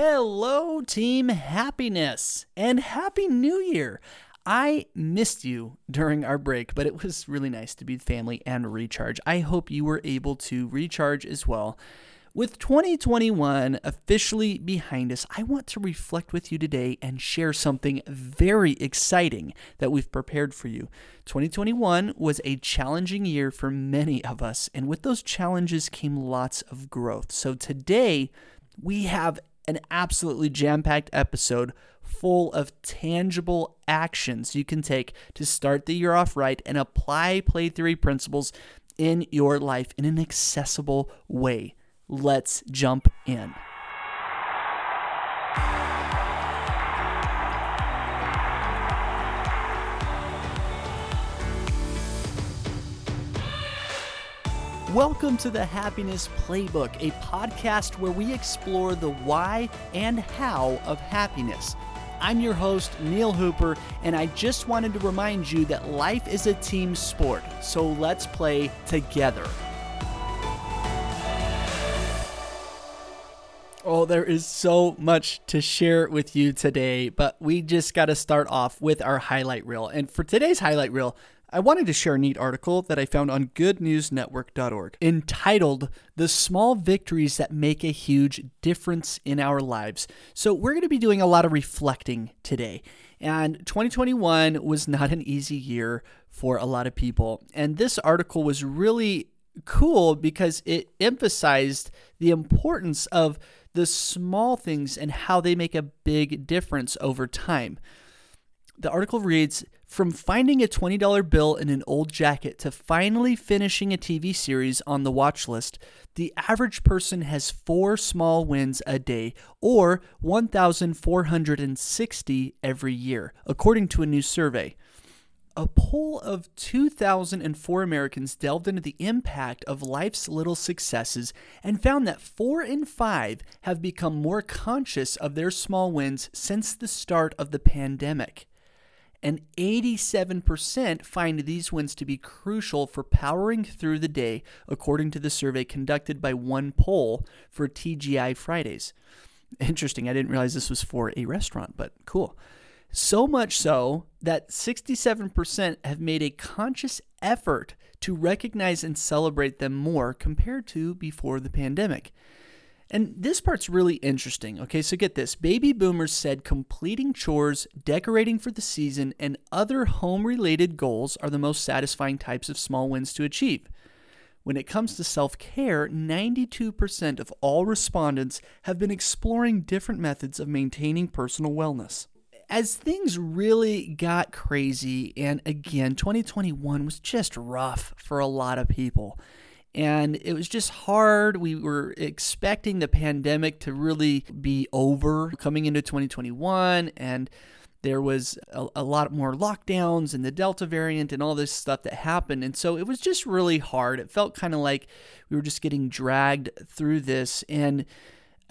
Hello, Team Happiness, and Happy New Year! I missed you during our break, but it was really nice to be family and recharge. I hope you were able to recharge as well. With 2021 officially behind us, I want to reflect with you today and share something very exciting that we've prepared for you. 2021 was a challenging year for many of us, and with those challenges came lots of growth. So today, we have an absolutely jam packed episode full of tangible actions you can take to start the year off right and apply play theory principles in your life in an accessible way. Let's jump in. Welcome to the Happiness Playbook, a podcast where we explore the why and how of happiness. I'm your host, Neil Hooper, and I just wanted to remind you that life is a team sport, so let's play together. Oh, there is so much to share with you today, but we just got to start off with our highlight reel. And for today's highlight reel, I wanted to share a neat article that I found on goodnewsnetwork.org entitled The Small Victories That Make a Huge Difference in Our Lives. So, we're going to be doing a lot of reflecting today. And 2021 was not an easy year for a lot of people. And this article was really cool because it emphasized the importance of the small things and how they make a big difference over time. The article reads From finding a $20 bill in an old jacket to finally finishing a TV series on the watch list, the average person has four small wins a day, or 1,460 every year, according to a new survey. A poll of 2,004 Americans delved into the impact of life's little successes and found that four in five have become more conscious of their small wins since the start of the pandemic and 87% find these wins to be crucial for powering through the day, according to the survey conducted by one poll for TGI Fridays. Interesting, I didn't realize this was for a restaurant, but cool. So much so that 67% have made a conscious effort to recognize and celebrate them more compared to before the pandemic. And this part's really interesting. Okay, so get this. Baby boomers said completing chores, decorating for the season, and other home related goals are the most satisfying types of small wins to achieve. When it comes to self care, 92% of all respondents have been exploring different methods of maintaining personal wellness. As things really got crazy, and again, 2021 was just rough for a lot of people and it was just hard. We were expecting the pandemic to really be over coming into 2021, and there was a, a, lot more lockdowns and the Delta variant and all this stuff that happened. And so it was just really hard. It felt kind of like we were just getting dragged through this. And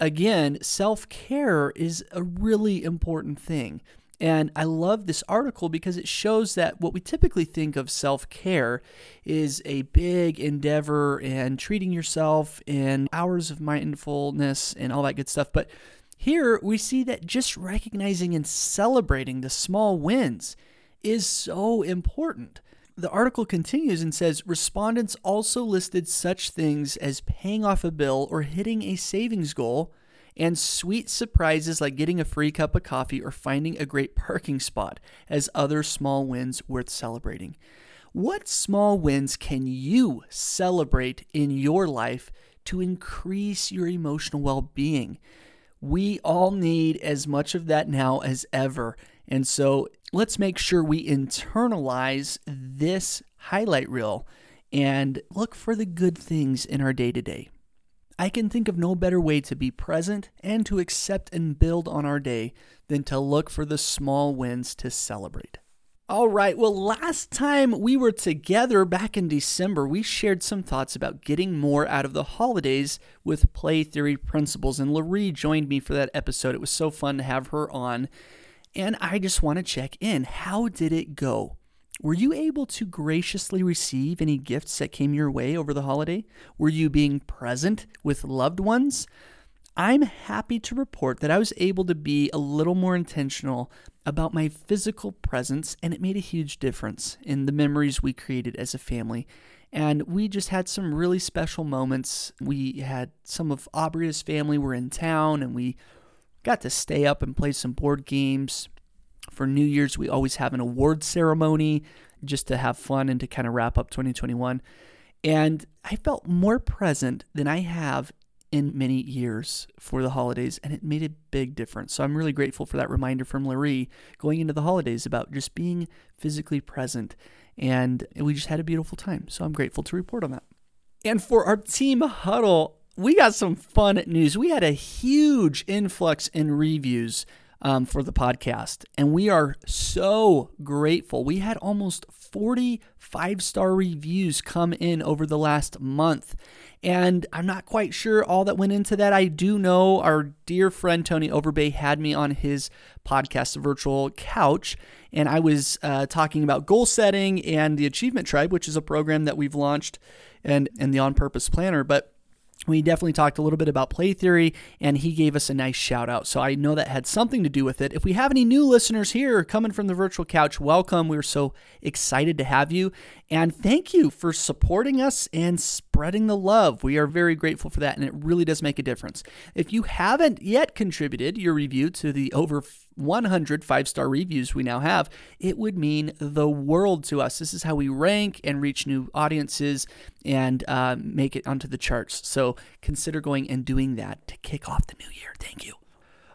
again, self care is a really important thing. And I love this article because it shows that what we typically think of self care is a big endeavor and treating yourself and hours of mindfulness and all that good stuff. But here we see that just recognizing and celebrating the small wins is so important. The article continues and says respondents also listed such things as paying off a bill or hitting a savings goal and sweet surprises like getting a free cup of coffee or finding a great parking spot as other small wins worth celebrating. What small wins can you celebrate in your life to increase your emotional well being? We all need as much of that now as ever. And so let's make sure we internalize this highlight reel and look for the good things in our day to day. I can think of no better way to be present and to accept and build on our day than to look for the small wins to celebrate. All right, well, last time we were together back in December, we shared some thoughts about getting more out of the holidays with play theory principles, and Laree joined me for that episode. It was so fun to have her on, and I just want to check in. How did it go? Were you able to graciously receive any gifts that came your way over the holiday? Were you being present with loved ones? I'm happy to report that I was able to be a little more intentional about my physical presence, and it made a huge difference in the memories we created as a family. And we just had some really special moments. We had some of Aubrey's family were in town, and we got to stay up and play some board games. For New Year's, we always have an award ceremony just to have fun and to kind of wrap up 2021. And I felt more present than I have in many years for the holidays, and it made a big difference. So I'm really grateful for that reminder from Laree going into the holidays about just being physically present. And we just had a beautiful time. So I'm grateful to report on that. And for our team huddle, we got some fun news. We had a huge influx in reviews um, for the podcast. And we are so grateful. We had almost 40 five star reviews come in over the last month. And I'm not quite sure all that went into that. I do know our dear friend Tony Overbay had me on his podcast, Virtual Couch, and I was uh, talking about goal setting and the Achievement Tribe, which is a program that we've launched, and, and the On Purpose Planner. But we definitely talked a little bit about play theory and he gave us a nice shout out. So I know that had something to do with it. If we have any new listeners here coming from the virtual couch, welcome. We're so excited to have you. And thank you for supporting us and spreading the love. We are very grateful for that, and it really does make a difference. If you haven't yet contributed your review to the over 100 five star reviews we now have, it would mean the world to us. This is how we rank and reach new audiences and uh, make it onto the charts. So consider going and doing that to kick off the new year. Thank you.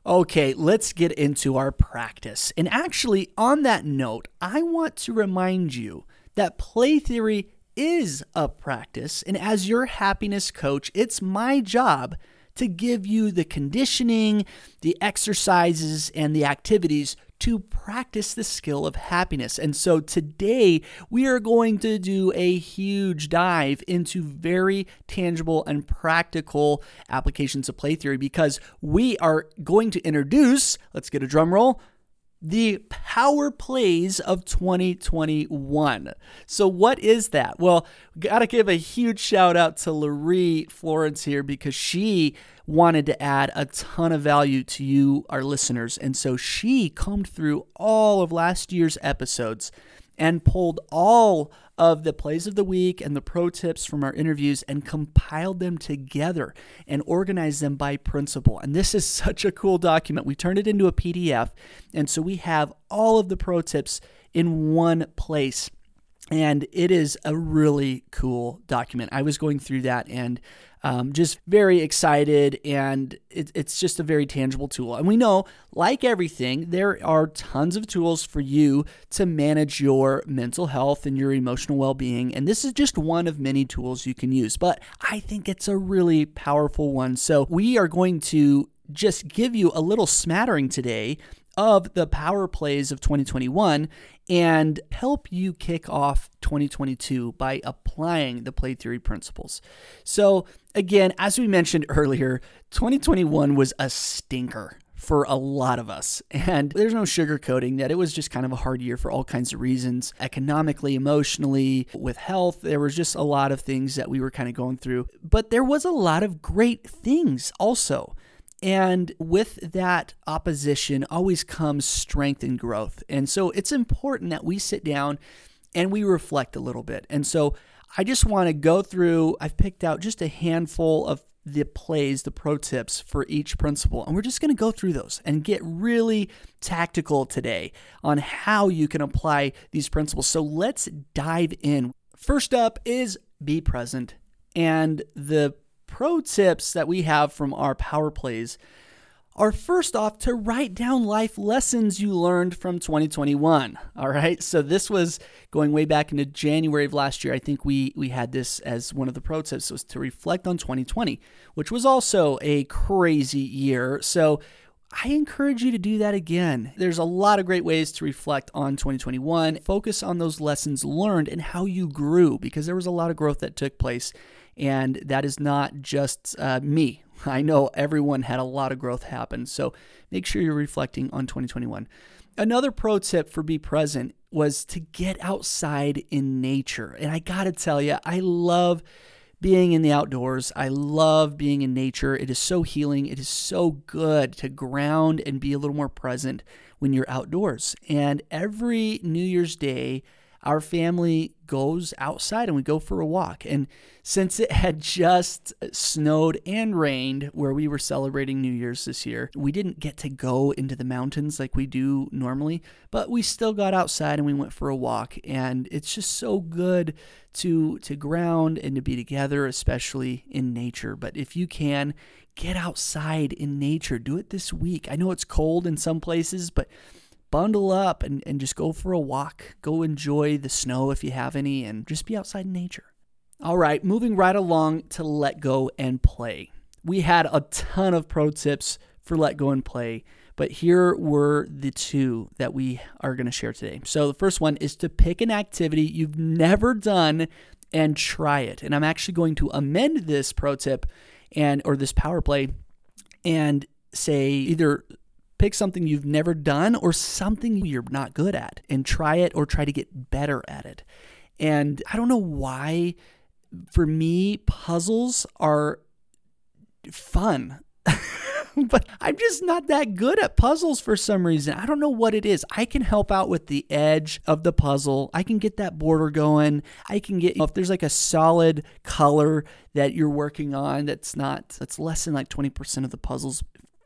Okay, let's get into our practice. And actually, on that note, I want to remind you that play theory is a practice. And as your happiness coach, it's my job to give you the conditioning, the exercises, and the activities to practice the skill of happiness. And so today we are going to do a huge dive into very tangible and practical applications of play theory because we are going to introduce, let's get a drum roll, the power plays of 2021. So, what is that? Well, got to give a huge shout out to Laree Florence here because she wanted to add a ton of value to you, our listeners. And so she combed through all of last year's episodes and pulled all of the plays of the week and the pro tips from our interviews and compiled them together and organized them by principle. And this is such a cool document. We turned it into a PDF. And so we have all of the pro tips in one place. And it is a really cool document. I was going through that and um, just very excited, and it, it's just a very tangible tool. And we know, like everything, there are tons of tools for you to manage your mental health and your emotional well being. And this is just one of many tools you can use, but I think it's a really powerful one. So we are going to just give you a little smattering today of the power plays of 2021 and help you kick off 2022 by applying the play theory principles. So, again, as we mentioned earlier, 2021 was a stinker for a lot of us. And there's no sugarcoating that it was just kind of a hard year for all kinds of reasons economically, emotionally, with health. There was just a lot of things that we were kind of going through. But there was a lot of great things also. And with that opposition always comes strength and growth. And so it's important that we sit down and we reflect a little bit. And so I just want to go through, I've picked out just a handful of the plays, the pro tips for each principle. And we're just going to go through those and get really tactical today on how you can apply these principles. So let's dive in. First up is be present. And the pro tips that we have from our power plays are first off to write down life lessons you learned from 2021. All right. So this was going way back into January of last year. I think we we had this as one of the pro tips was to reflect on 2020, which was also a crazy year. So I encourage you to do that again. There's a lot of great ways to reflect on 2021. Focus on those lessons learned and how you grew because there was a lot of growth that took place and that is not just uh, me. I know everyone had a lot of growth happen. So make sure you're reflecting on 2021. Another pro tip for Be Present was to get outside in nature. And I got to tell you, I love being in the outdoors. I love being in nature. It is so healing. It is so good to ground and be a little more present when you're outdoors. And every New Year's Day, our family goes outside and we go for a walk. And since it had just snowed and rained where we were celebrating New Year's this year, we didn't get to go into the mountains like we do normally, but we still got outside and we went for a walk. And it's just so good to to ground and to be together, especially in nature. But if you can, get outside in nature. Do it this week. I know it's cold in some places, but bundle up and, and just go for a walk. Go enjoy the snow if you have any and just be outside in nature. All right, moving right along to let go and play. We had a ton of pro tips for let go and play, but here were the two that we are going to share today. So the first one is to pick an activity you've never done and try it. And I'm actually going to amend this pro tip and or this power play and say either pick something you've never done or something you're not good at and try it or try to get better at it. And I don't know why, for me, puzzles are fun. but I'm just not that good at puzzles for some reason. I don't know what it is. I can help out with the edge of the puzzle. I can get that border going. I can get if there's like a solid color that you're working on that's not that's less than like 20% of the puzzle's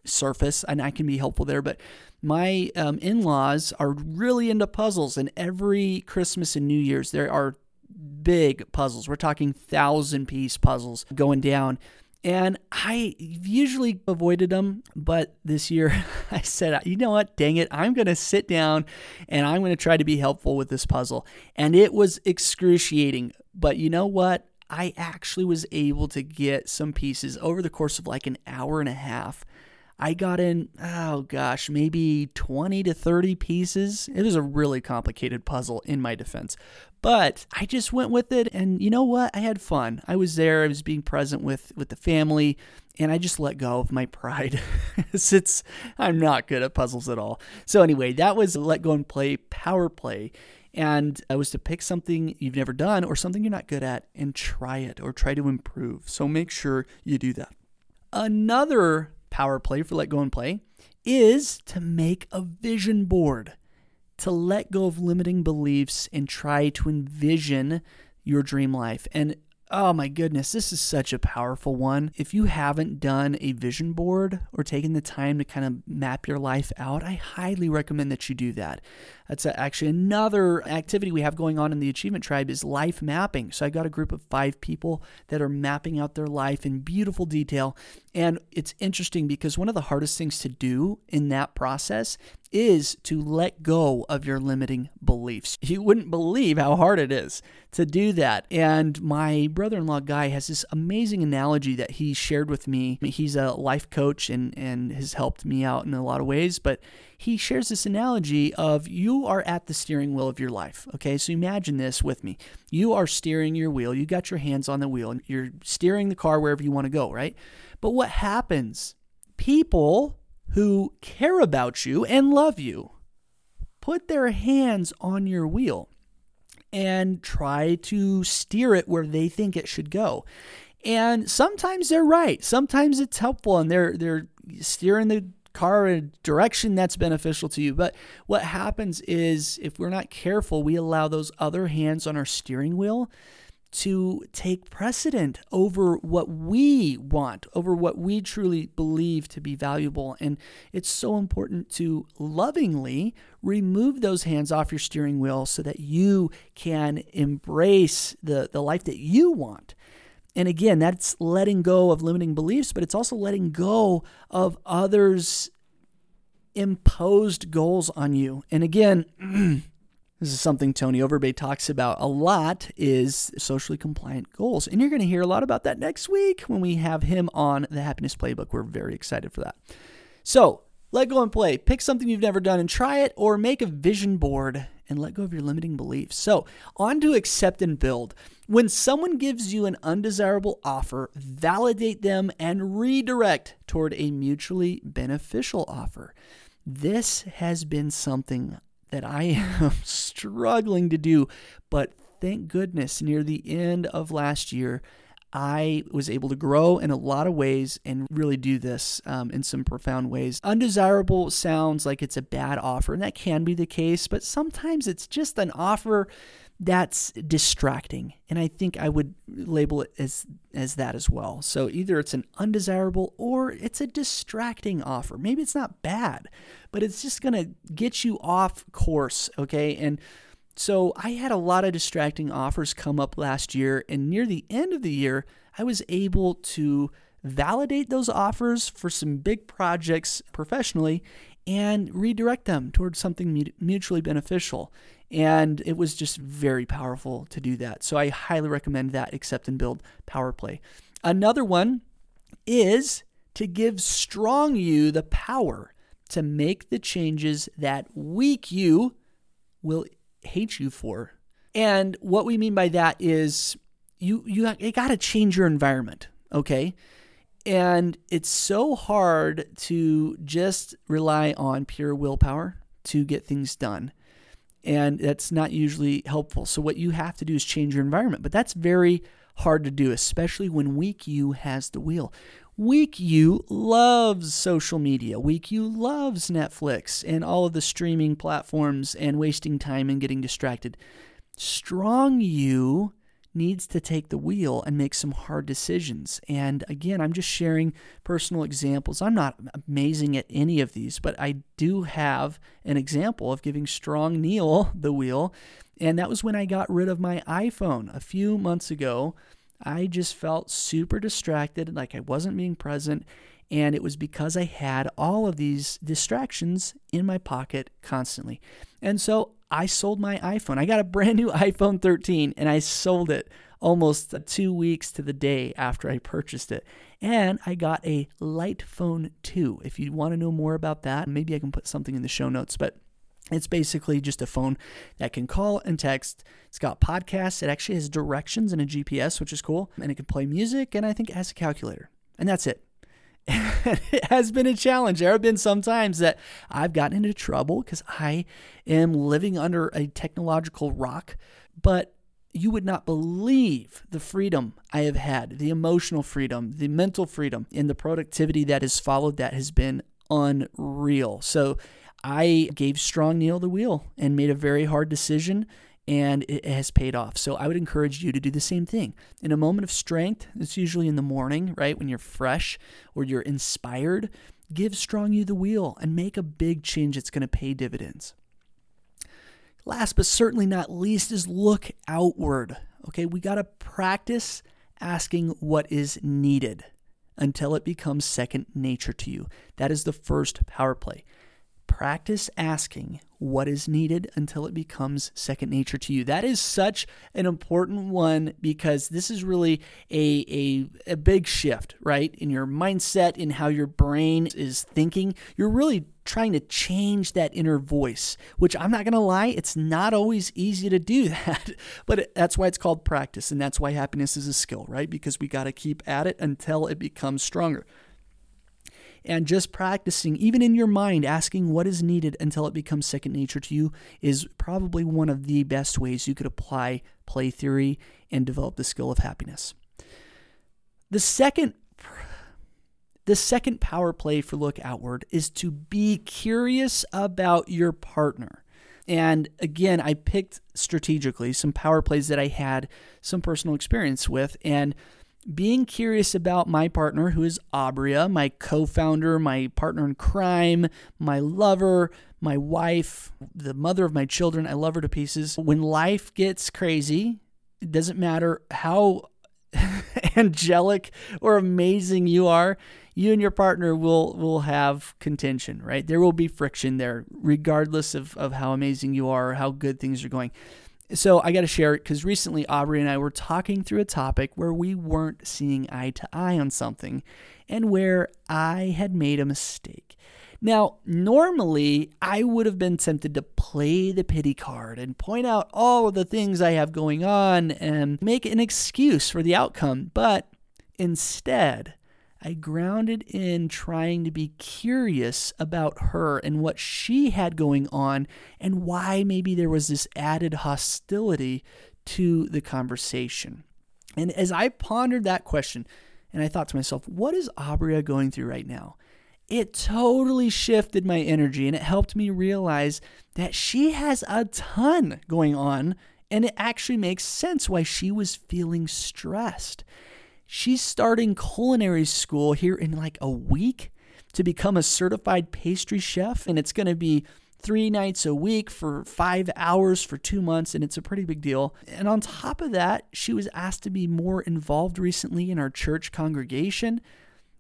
surface, and I can be helpful there. But my um, in laws are really into puzzles, and every Christmas and New Year's, there are big puzzles. We're talking thousand piece puzzles going down. And I usually avoided them, but this year I said, you know what, dang it, I'm going to sit down and I'm going to try to be helpful with this puzzle. And it was excruciating. But you know what? I actually was able to get some pieces over the course of like an hour and a half I got in, oh gosh, maybe 20 to 30 pieces. It was a really complicated puzzle in my defense. But I just went with it and you know what? I had fun. I was there, I was being present with with the family, and I just let go of my pride. it's I'm not good at puzzles at all. So anyway, that was let go and play power play. And I was to pick something you've never done or something you're not good at and try it or try to improve. So make sure you do that. Another power play for Let Go and Play is to make a vision board, to let go of limiting beliefs and try to envision your dream life. And Oh my goodness, this is such a powerful one. If you haven't done a vision board or taken the time to kind of map your life out, I highly recommend that you do that. That's actually another activity we have going on in the Achievement Tribe is life mapping. So I got a group of 5 people that are mapping out their life in beautiful detail, and it's interesting because one of the hardest things to do in that process is to let go of your limiting beliefs. You wouldn't believe how hard it is to do that. And my brother in law, Guy, has this amazing analogy that he shared with me. He's a life coach and, and has helped me out in a lot of ways, but he shares this analogy of you are at the steering wheel of your life. Okay, so imagine this with me. You are steering your wheel, you got your hands on the wheel, and you're steering the car wherever you want to go, right? But what happens? People who care about you and love you put their hands on your wheel and try to steer it where they think it should go. And sometimes they're right. Sometimes it's helpful and they're they're steering the car in a direction that's beneficial to you. But what happens is if we're not careful, we allow those other hands on our steering wheel to take precedent over what we want, over what we truly believe to be valuable. And it's so important to lovingly remove those hands off your steering wheel so that you can embrace the, the life that you want. And again, that's letting go of limiting beliefs, but it's also letting go of others' imposed goals on you. And again, This is something Tony Overbay talks about a lot is socially compliant goals. And you're going to hear a lot about that next week when we have him on the Happiness Playbook. We're very excited for that. So, let go and play. Pick something you've never done and try it, or make a vision board and let go of your limiting beliefs. So, on to accept and build. When someone gives you an undesirable offer, validate them and redirect toward a mutually beneficial offer. This has been something that I am struggling to do. But thank goodness, near the end of last year, I was able to grow in a lot of ways and really do this um, in some profound ways. Undesirable sounds like it's a bad offer, and that can be the case, but sometimes it's just an offer that's distracting. And i think i would label it as as that as well. So either it's an undesirable or it's a distracting offer. Maybe it's not bad but it's just going to get you off course okay? And so I had a lot of distracting offers come up last year, and near the end of the year, I was able to validate those offers for some big projects professionally and redirect them towards something mutually beneficial. And it was just very powerful to do that. So I highly recommend that Accept and Build Power Play. Another one is to give strong you the power to make the changes that weak you will hate you for. And what we mean by that is you you, you got to change your environment, okay? And it's so hard to just rely on pure willpower to get things done. And that's not usually helpful. So what you have to do is change your environment, but that's very hard to do, especially when weak you has the wheel. Weak You loves social media. Weak You loves Netflix and all of the streaming platforms and wasting time and getting distracted. Strong You needs to take the wheel and make some hard decisions. And again, I'm just sharing personal examples. I'm not amazing at any of these, but I do have an example of giving strong Neil the wheel. And that was when I got rid of my iPhone a few months ago. I just felt super distracted, like I wasn't being present. And it was because I had all of these distractions in my pocket constantly. And so I sold my iPhone. I got a brand new iPhone 13 and I sold it almost two weeks to the day after I purchased it. And I got a Light Phone 2. If you want to know more about that, maybe I can put something in the show notes. But it's basically just a phone that can call and text. It's got podcasts. It actually has directions and a GPS, which is cool. And it can play music, and I think it has a calculator. And that's it. it has been a challenge. There have been some times that I've gotten into trouble because I am living under a technological rock, but you would not believe the freedom I have had, the emotional freedom, the mental freedom, and the productivity that has followed that has been unreal. So I gave Strong Neil the wheel and made a very hard decision, and it has paid off. So I would encourage you to do the same thing. In a moment of strength, it's usually in the morning, right? When you're fresh or you're inspired, give Strong You the wheel and make a big change that's going to pay dividends. Last but certainly not least is look outward. Okay, we got to practice asking what is needed until it becomes second nature to you. That is the first power play. Practice asking what is needed until it becomes second nature to you. That is such an important one because this is really a, a, a big shift, right? In your mindset, in how your brain is thinking. You're really trying to change that inner voice, which I'm not going to lie, it's not always easy to do that. But that's why it's called practice. And that's why happiness is a skill, right? Because we got to keep at it until it becomes stronger and just practicing, even in your mind, asking what is needed until it becomes second nature to you is probably one of the best ways you could apply play theory and develop the skill of happiness. The second the second power play for look outward is to be curious about your partner. And again, I picked strategically some power plays that I had some personal experience with and being curious about my partner, who is Abria, my co founder, my partner in crime, my lover, my wife, the mother of my children. I love her to pieces. When life gets crazy, it doesn't matter how angelic or amazing you are, you and your partner will will have contention, right? There will be friction there, regardless of, of how amazing you are or how good things are going. So I got to share it because recently Aubrey and I were talking through a topic where we weren't seeing eye to eye on something and where I had made a mistake. Now, normally I would have been tempted to play the pity card and point out all of the things I have going on and make an excuse for the outcome, but instead, I grounded in trying to be curious about her and what she had going on and why maybe there was this added hostility to the conversation. And as I pondered that question, and I thought to myself, what is Abria going through right now? It totally shifted my energy and it helped me realize that she has a ton going on and it actually makes sense why she was feeling stressed. She's starting culinary school here in like a week to become a certified pastry chef, and it's going to be three nights a week for five hours for two months, and it's a pretty big deal. And on top of that, she was asked to be more involved recently in our church congregation.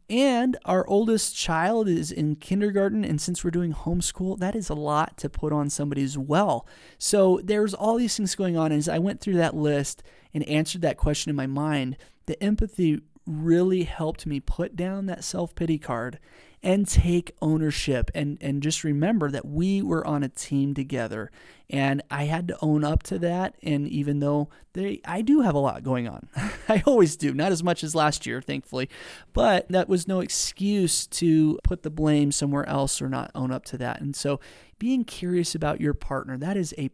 And our oldest child is in kindergarten, and since we're doing homeschool, that is a lot to put on somebody as well. So there's all these things going on. And as I went through that list and answered that question in my mind, the empathy really helped me put down that self pity card and take ownership and and just remember that we were on a team together. And I had to own up to that. And even though they I do have a lot going on I always do not as much as last year thankfully but that was no excuse to put the blame somewhere else or not own up to that. And so being curious about your partner that is a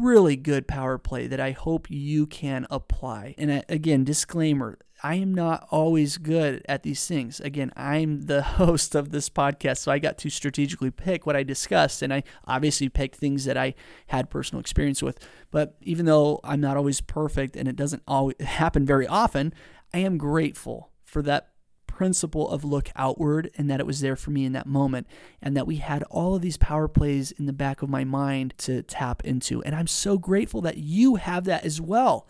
really good power play that I hope you can apply. And uh, again, disclaimer I am not always good at these things. Again, I'm the host of this podcast, so I got to strategically pick what I discussed, and I obviously picked things that I had personal experience with. But even though I'm not always perfect and it doesn't always happen very often, I am grateful for that principle of look outward and that it was there for me in that moment and that we had all of these power plays in the back of my mind to tap into. And I'm so grateful that you have that as well.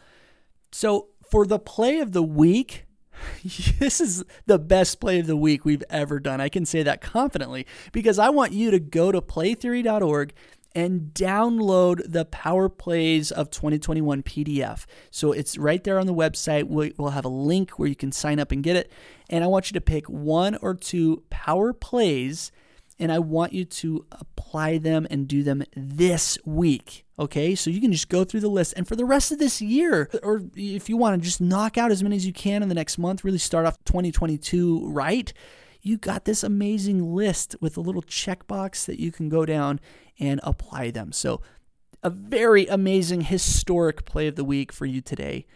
So for the play of the week, this is the best play of the week we've ever done. I can say that confidently because I want you to go to playtheory.org and download the Power Plays of 2021 PDF. So it's right there on the website. We'll have a link where you can sign up and get it. And I want you to pick one or two Power Plays and I want you to apply them and do them this week. Okay, so you can just go through the list, and for the rest of this year, or if you want to just knock out as many as you can in the next month, really start off 2022 right, you got this amazing list with a little checkbox that you can go down and apply them. So, a very amazing historic play of the week for you today.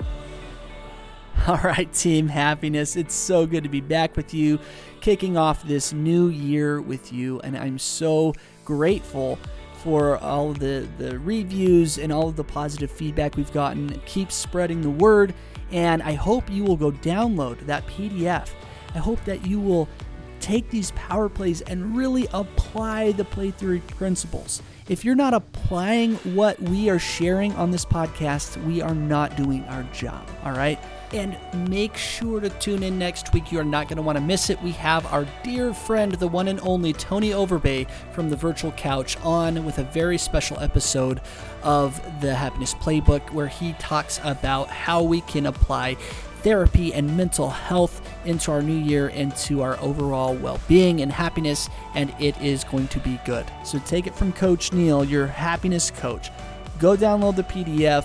All right, team happiness. It's so good to be back with you, kicking off this new year with you. And I'm so grateful for all the, the reviews and all of the positive feedback we've gotten. Keep spreading the word. And I hope you will go download that PDF. I hope that you will take these power plays and really apply the play theory principles. If you're not applying what we are sharing on this podcast, we are not doing our job. All right. And make sure to tune in next week. You are not going to want to miss it. We have our dear friend, the one and only Tony Overbay from the Virtual Couch on with a very special episode of the Happiness Playbook where he talks about how we can apply therapy and mental health into our new year, into our overall well being and happiness, and it is going to be good. So take it from Coach Neil, your happiness coach. Go download the PDF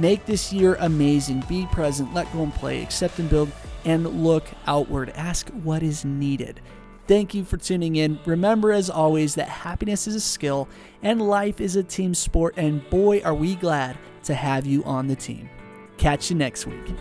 Make this year amazing. Be present, let go and play, accept and build, and look outward. Ask what is needed. Thank you for tuning in. Remember, as always, that happiness is a skill and life is a team sport, and boy, are we glad to have you on the team. Catch you next week.